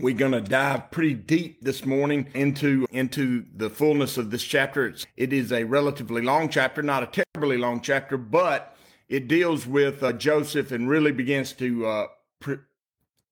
We're going to dive pretty deep this morning into into the fullness of this chapter. It's, it is a relatively long chapter, not a terribly long chapter, but it deals with uh, Joseph and really begins to uh, pre-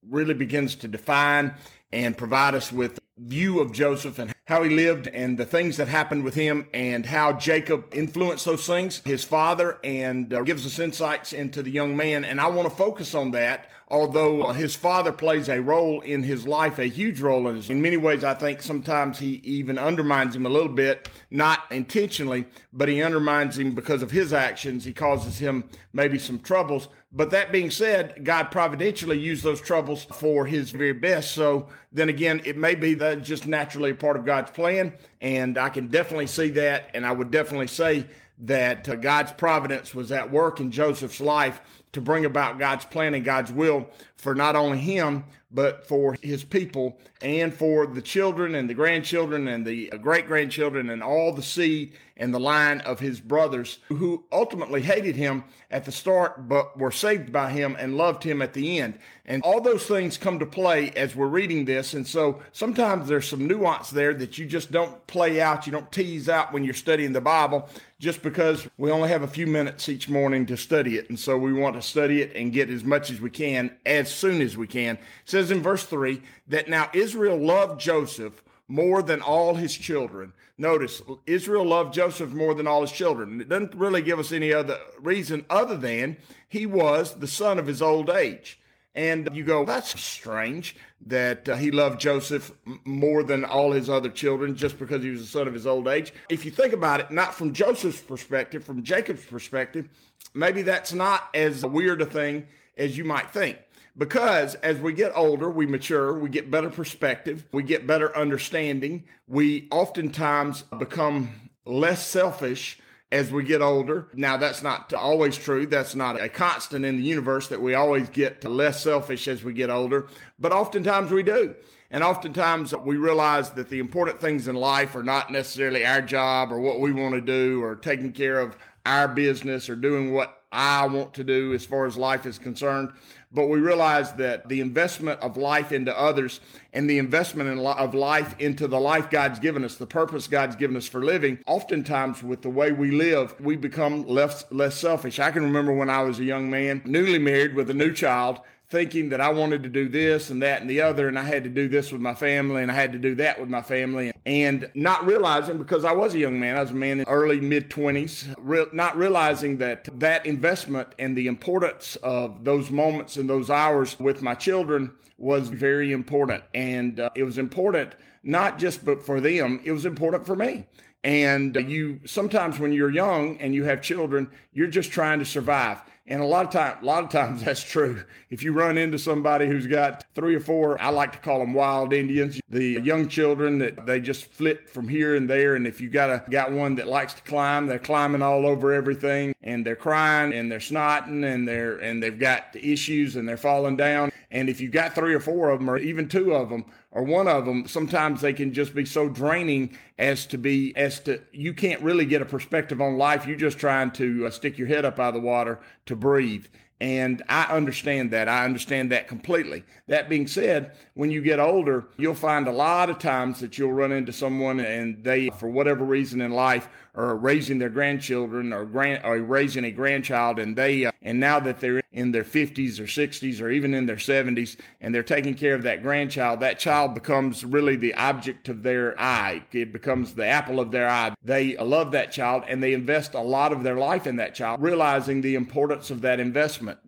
really begins to define and provide us with view of Joseph and how he lived and the things that happened with him and how Jacob influenced those things, his father, and uh, gives us insights into the young man. And I want to focus on that, although his father plays a role in his life, a huge role in his. In many ways, I think sometimes he even undermines him a little bit, not intentionally, but he undermines him because of his actions. He causes him maybe some troubles. But that being said, God providentially used those troubles for his very best. So then again, it may be that just naturally a part of God's plan. And I can definitely see that. And I would definitely say that uh, God's providence was at work in Joseph's life to bring about God's plan and God's will for not only him, but for his people and for the children and the grandchildren and the great grandchildren and all the seed and the line of his brothers who ultimately hated him at the start, but were saved by him and loved him at the end. And all those things come to play as we're reading this. And so sometimes there's some nuance there that you just don't play out, you don't tease out when you're studying the Bible, just because we only have a few minutes each morning to study it. And so we want to study it and get as much as we can as soon as we can. It says in verse 3 that now Israel loved Joseph more than all his children. Notice, Israel loved Joseph more than all his children. It doesn't really give us any other reason other than he was the son of his old age. And you go, that's strange that uh, he loved Joseph more than all his other children just because he was the son of his old age. If you think about it, not from Joseph's perspective, from Jacob's perspective, maybe that's not as weird a thing as you might think because as we get older, we mature, we get better perspective, we get better understanding. We oftentimes become less selfish as we get older. Now, that's not always true. That's not a constant in the universe that we always get less selfish as we get older, but oftentimes we do. And oftentimes we realize that the important things in life are not necessarily our job or what we want to do or taking care of our business or doing what I want to do as far as life is concerned but we realize that the investment of life into others and the investment in, of life into the life God's given us, the purpose God's given us for living, oftentimes with the way we live, we become less, less selfish. I can remember when I was a young man, newly married with a new child, thinking that I wanted to do this and that and the other, and I had to do this with my family and I had to do that with my family, and not realizing because I was a young man, I was a man in early mid 20s, re- not realizing that that investment and the importance of those moments and those hours with my children was very important, and uh, it was important not just but for them, it was important for me. And you sometimes when you're young and you have children, you're just trying to survive and a lot of time, a lot of times that's true. If you run into somebody who's got three or four, I like to call them wild Indians, the young children that they just flit from here and there. And if you got a got one that likes to climb, they're climbing all over everything, and they're crying and they're snotting and they're and they've got issues and they're falling down. And if you've got three or four of them, or even two of them, or one of them, sometimes they can just be so draining as to be as to you can't really get a perspective on life. You're just trying to uh, stick your head up out of the water to breathe. And I understand that. I understand that completely. That being said, when you get older, you'll find a lot of times that you'll run into someone and they, for whatever reason in life, are raising their grandchildren or grand or raising a grandchild, and they uh, and now that they're in their 50s or 60s or even in their 70s and they're taking care of that grandchild, that child becomes really the object of their eye. It becomes the apple of their eye. They love that child and they invest a lot of their life in that child, realizing the importance of that investment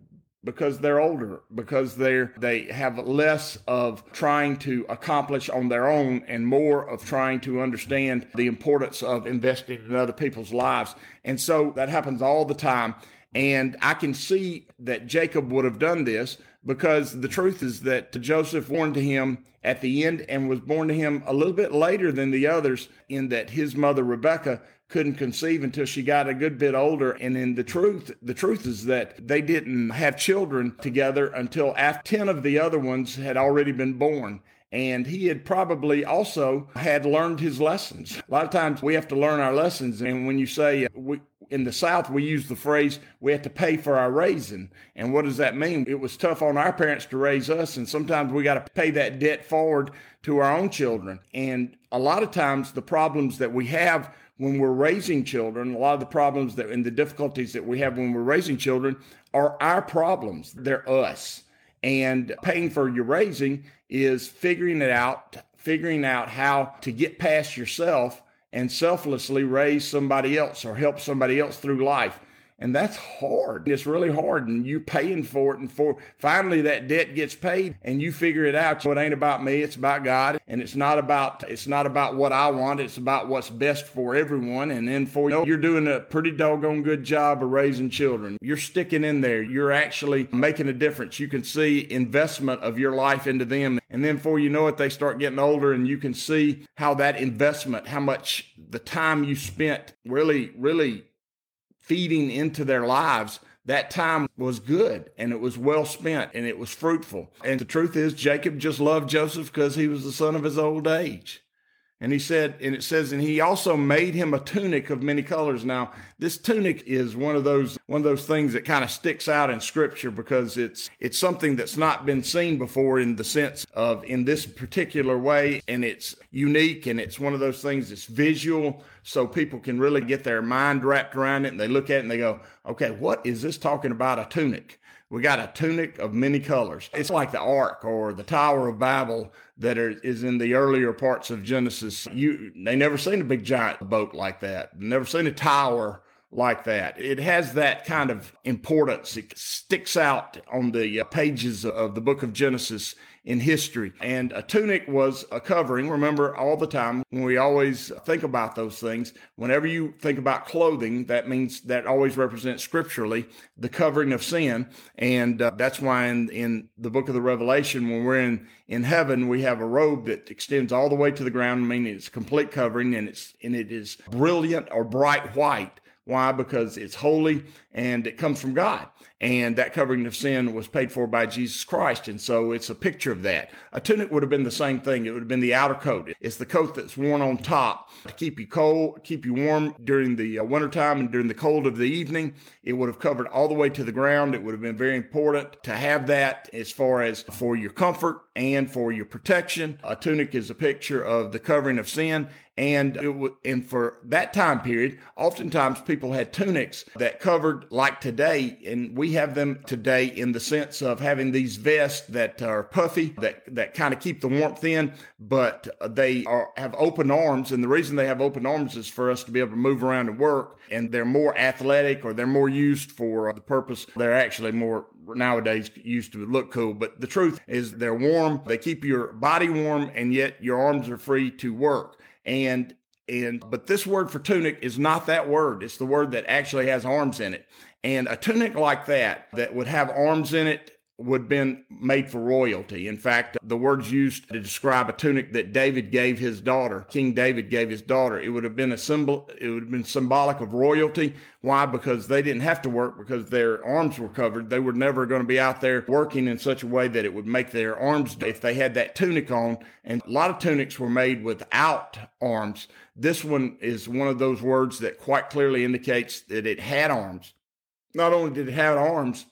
because they're older because they're they have less of trying to accomplish on their own and more of trying to understand the importance of investing in other people's lives. And so that happens all the time. And i can see that jacob would have done this because the truth is that joseph born to him at the end and was born to him a little bit later than the others in that his mother rebecca couldn't conceive until she got a good bit older. And in the truth, the truth is that they didn't have children together until after 10 of the other ones had already been born. And he had probably also had learned his lessons. A lot of times we have to learn our lessons. And when you say uh, we, in the South, we use the phrase, we have to pay for our raising. And what does that mean? It was tough on our parents to raise us. And sometimes we got to pay that debt forward to our own children. And a lot of times the problems that we have when we're raising children, a lot of the problems that and the difficulties that we have when we're raising children are our problems. They're us. And paying for your raising is figuring it out, figuring out how to get past yourself and selflessly raise somebody else or help somebody else through life. And that's hard. It's really hard. And you're paying for it. And for finally that debt gets paid and you figure it out. So it ain't about me. It's about God. And it's not about, it's not about what I want. It's about what's best for everyone. And then for you, know, you're doing a pretty doggone good job of raising children. You're sticking in there. You're actually making a difference. You can see investment of your life into them. And then for you know it, they start getting older and you can see how that investment, how much the time you spent really, really feeding into their lives, that time was good and it was well spent and it was fruitful. And the truth is, Jacob just loved Joseph because he was the son of his old age. And he said, and it says, and he also made him a tunic of many colors. Now, this tunic is one of those one of those things that kind of sticks out in scripture because it's it's something that's not been seen before in the sense of in this particular way, and it's unique and it's one of those things that's visual, so people can really get their mind wrapped around it and they look at it and they go, okay, what is this talking about a tunic? We got a tunic of many colors. It's like the Ark or the Tower of Babel that are, is in the earlier parts of Genesis. You they never seen a big giant boat like that. Never seen a tower like that. It has that kind of importance. It sticks out on the pages of the book of Genesis in history. And a tunic was a covering. Remember, all the time when we always think about those things, whenever you think about clothing, that means that always represents scripturally the covering of sin. And uh, that's why in, in the book of the Revelation, when we're in, in heaven, we have a robe that extends all the way to the ground, meaning it's complete covering and it's, and it is brilliant or bright white. Why? Because it's holy and it comes from God and that covering of sin was paid for by Jesus Christ. And so it's a picture of that. A tunic would have been the same thing. It would have been the outer coat. It's the coat that's worn on top to keep you cold, keep you warm during the uh, wintertime and during the cold of the evening. It would have covered all the way to the ground. It would have been very important to have that as far as for your comfort and for your protection. A tunic is a picture of the covering of sin and it and for that time period, oftentimes people had tunics that covered like today, and we have them today in the sense of having these vests that are puffy, that that kind of keep the warmth in, but they are have open arms, and the reason they have open arms is for us to be able to move around and work, and they're more athletic or they're more used for uh, the purpose. They're actually more nowadays used to look cool, but the truth is they're warm. They keep your body warm, and yet your arms are free to work. And and but this word for tunic is not that word. It's the word that actually has arms in it. And a tunic like that that would have arms in it would have been made for royalty. In fact, the words used to describe a tunic that David gave his daughter, King David gave his daughter, it would have been a symbol, it would have been symbolic of royalty. Why? Because they didn't have to work because their arms were covered. They were never going to be out there working in such a way that it would make their arms, if they had that tunic on, and a lot of tunics were made without arms. This one is one of those words that quite clearly indicates that it had arms. Not only did it have arms,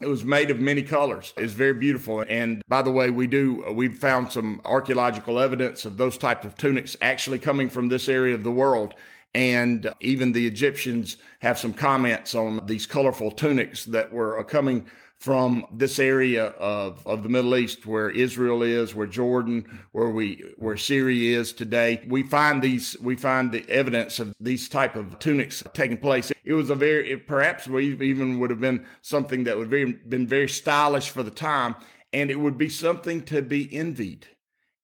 it was made of many colors. It's very beautiful. And by the way, we do, uh, we've found some archaeological evidence of those types of tunics actually coming from this area of the world. And uh, even the Egyptians have some comments on these colorful tunics that were uh, coming from this area of, of the Middle East where Israel is, where Jordan, where we where Syria is today. We find these we find the evidence of these type of tunics taking place. It was a very it, perhaps we even would have been something that would have been very stylish for the time, and it would be something to be envied.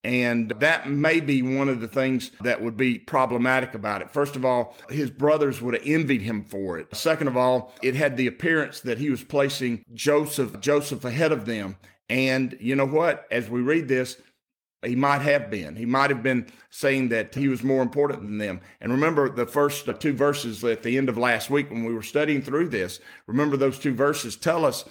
And that may be one of the things that would be problematic about it. First of all, his brothers would have envied him for it. Second of all, it had the appearance that he was placing Joseph, Joseph ahead of them. And you know what? As we read this, he might have been. He might have been saying that he was more important than them. And remember the first two verses at the end of last week when we were studying through this. Remember those two verses tell us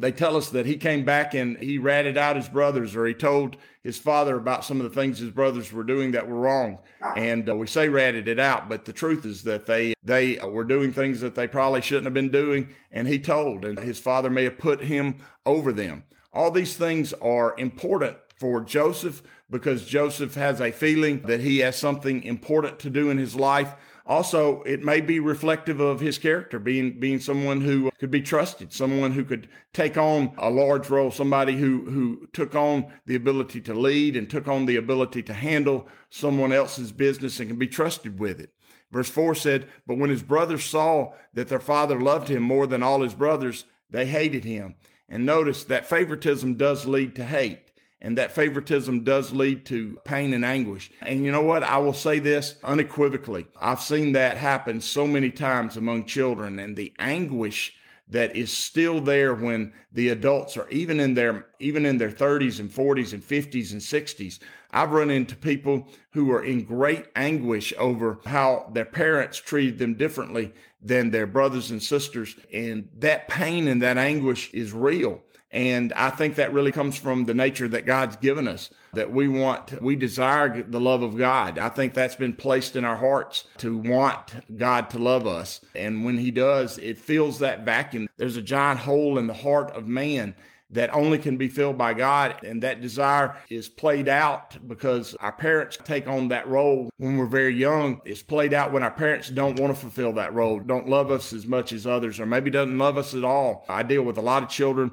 they tell us that he came back and he ratted out his brothers or he told his father about some of the things his brothers were doing that were wrong. And uh, we say ratted it out but the truth is that they they were doing things that they probably shouldn't have been doing and he told and his father may have put him over them. All these things are important for Joseph because Joseph has a feeling that he has something important to do in his life also, it may be reflective of his character, being being someone who could be trusted, someone who could take on a large role, somebody who who took on the ability to lead and took on the ability to handle someone else's business and can be trusted with it. Verse 4 said, But when his brothers saw that their father loved him more than all his brothers, they hated him. And notice that favoritism does lead to hate. And that favoritism does lead to pain and anguish. And you know what? I will say this unequivocally. I've seen that happen so many times among children and the anguish that is still there when the adults are even in their even in their 30s and 40s and 50s and 60s i've run into people who are in great anguish over how their parents treated them differently than their brothers and sisters and that pain and that anguish is real and I think that really comes from the nature that God's given us, that we want, we desire the love of God. I think that's been placed in our hearts to want God to love us. And when He does, it fills that vacuum. There's a giant hole in the heart of man that only can be filled by God. And that desire is played out because our parents take on that role when we're very young. It's played out when our parents don't want to fulfill that role, don't love us as much as others, or maybe doesn't love us at all. I deal with a lot of children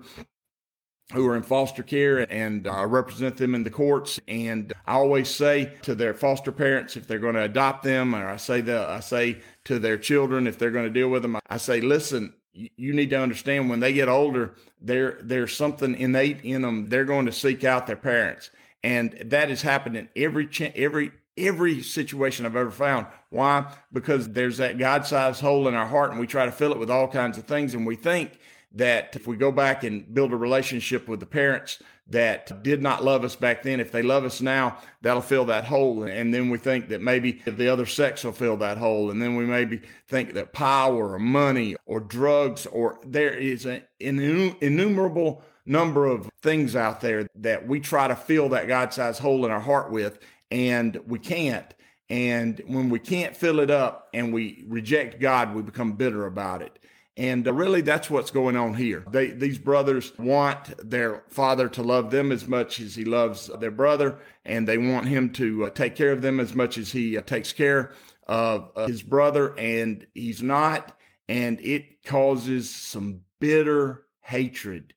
who are in foster care and I represent them in the courts. And I always say to their foster parents, if they're going to adopt them, or I say that I say to their children, if they're going to deal with them, I say, listen, you need to understand when they get older, there there's something innate in them. They're going to seek out their parents, and that has happened in every every every situation I've ever found. Why? Because there's that God-sized hole in our heart, and we try to fill it with all kinds of things, and we think that if we go back and build a relationship with the parents that did not love us back then, if they love us now, that'll fill that hole. And then we think that maybe the other sex will fill that hole. And then we maybe think that power or money or drugs or there is an innumerable number of things out there that we try to fill that God sized hole in our heart with, and we can't. And when we can't fill it up and we reject God, we become bitter about it. And uh, really, that's what's going on here. They, these brothers want their father to love them as much as he loves their brother, and they want him to uh, take care of them as much as he uh, takes care of uh, his brother, and he's not. And it causes some bitter hatred.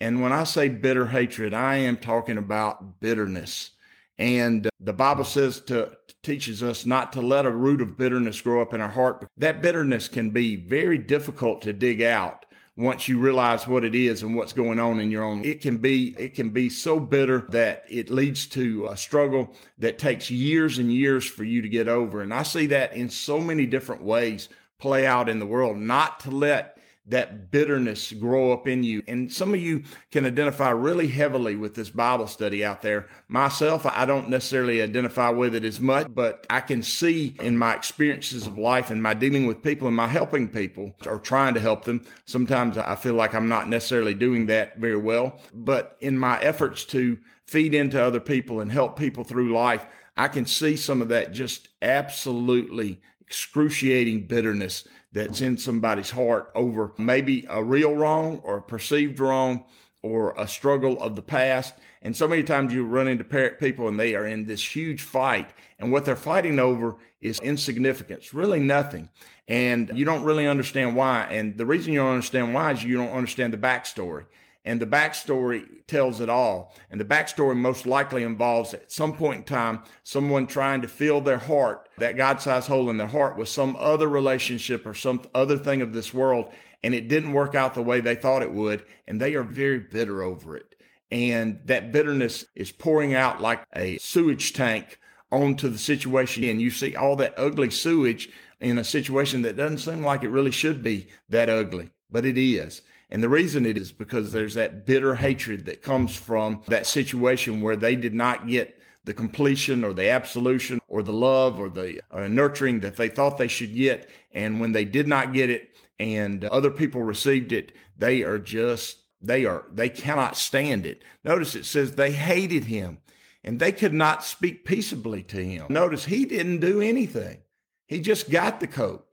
And when I say bitter hatred, I am talking about bitterness. And the Bible says to teaches us not to let a root of bitterness grow up in our heart. That bitterness can be very difficult to dig out once you realize what it is and what's going on in your own. It can be it can be so bitter that it leads to a struggle that takes years and years for you to get over. And i see that in so many different ways play out in the world. Not to let that bitterness grow up in you. And some of you can identify really heavily with this Bible study out there. Myself, I don't necessarily identify with it as much, but I can see in my experiences of life and my dealing with people and my helping people or trying to help them. Sometimes I feel like I'm not necessarily doing that very well, but in my efforts to feed into other people and help people through life, I can see some of that just absolutely excruciating bitterness that's in somebody's heart over maybe a real wrong or a perceived wrong or a struggle of the past. And so many times you run into people and they are in this huge fight, and what they're fighting over is insignificance, really nothing. And you don't really understand why. And the reason you don't understand why is you don't understand the backstory. And the backstory tells it all. And the backstory most likely involves at some point in time someone trying to fill their heart, that God sized hole in their heart, with some other relationship or some other thing of this world. And it didn't work out the way they thought it would. And they are very bitter over it. And that bitterness is pouring out like a sewage tank onto the situation. And you see all that ugly sewage in a situation that doesn't seem like it really should be that ugly, but it is. And the reason it is because there's that bitter hatred that comes from that situation where they did not get the completion or the absolution or the love or the uh, nurturing that they thought they should get. And when they did not get it and other people received it, they are just, they are, they cannot stand it. Notice it says they hated him and they could not speak peaceably to him. Notice he didn't do anything. He just got the coat.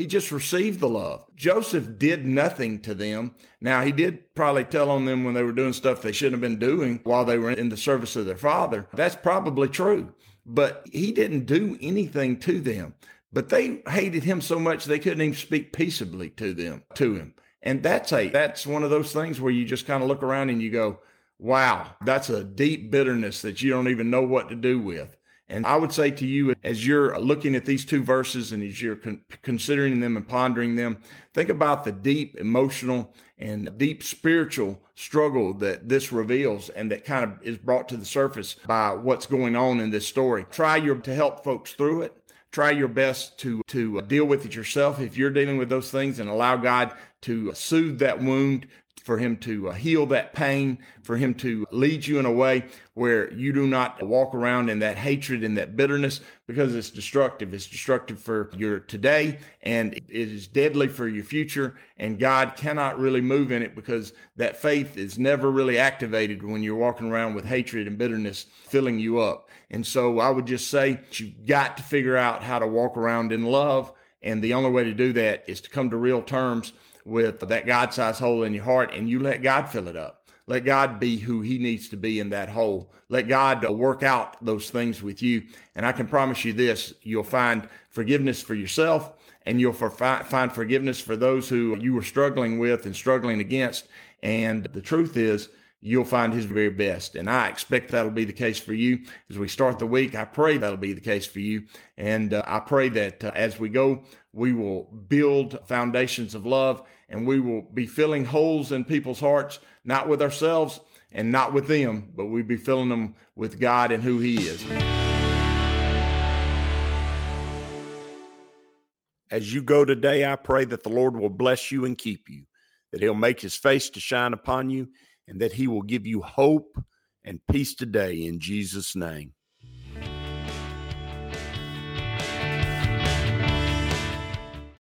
He just received the love. Joseph did nothing to them. Now, he did probably tell on them when they were doing stuff they shouldn't have been doing while they were in the service of their father. That's probably true. But he didn't do anything to them. But they hated him so much they couldn't even speak peaceably to them, to him. And that's a that's one of those things where you just kind of look around and you go, wow, that's a deep bitterness that you don't even know what to do with. And I would say to you, as you're looking at these two verses and as you're con- considering them and pondering them, think about the deep emotional and deep spiritual struggle that this reveals and that kind of is brought to the surface by what's going on in this story. Try your to help folks through it. Try your best to to uh, deal with it yourself if you're dealing with those things and allow God to soothe that wound, for him to uh, heal that pain, for him to lead you in a way where you do not walk around in that hatred and that bitterness because it's destructive. It's destructive for your today and it is deadly for your future. And God cannot really move in it because that faith is never really activated when you're walking around with hatred and bitterness filling you up. And so I would just say you've got to figure out how to walk around in love. And the only way to do that is to come to real terms with that God sized hole in your heart and you let God fill it up. Let God be who he needs to be in that hole. Let God work out those things with you. And I can promise you this, you'll find forgiveness for yourself and you'll find forgiveness for those who you were struggling with and struggling against. And the truth is, you'll find his very best. And I expect that'll be the case for you as we start the week. I pray that'll be the case for you. And uh, I pray that uh, as we go, we will build foundations of love and we will be filling holes in people's hearts, not with ourselves and not with them, but we'll be filling them with God and who He is. As you go today, I pray that the Lord will bless you and keep you, that He'll make His face to shine upon you, and that He will give you hope and peace today in Jesus' name.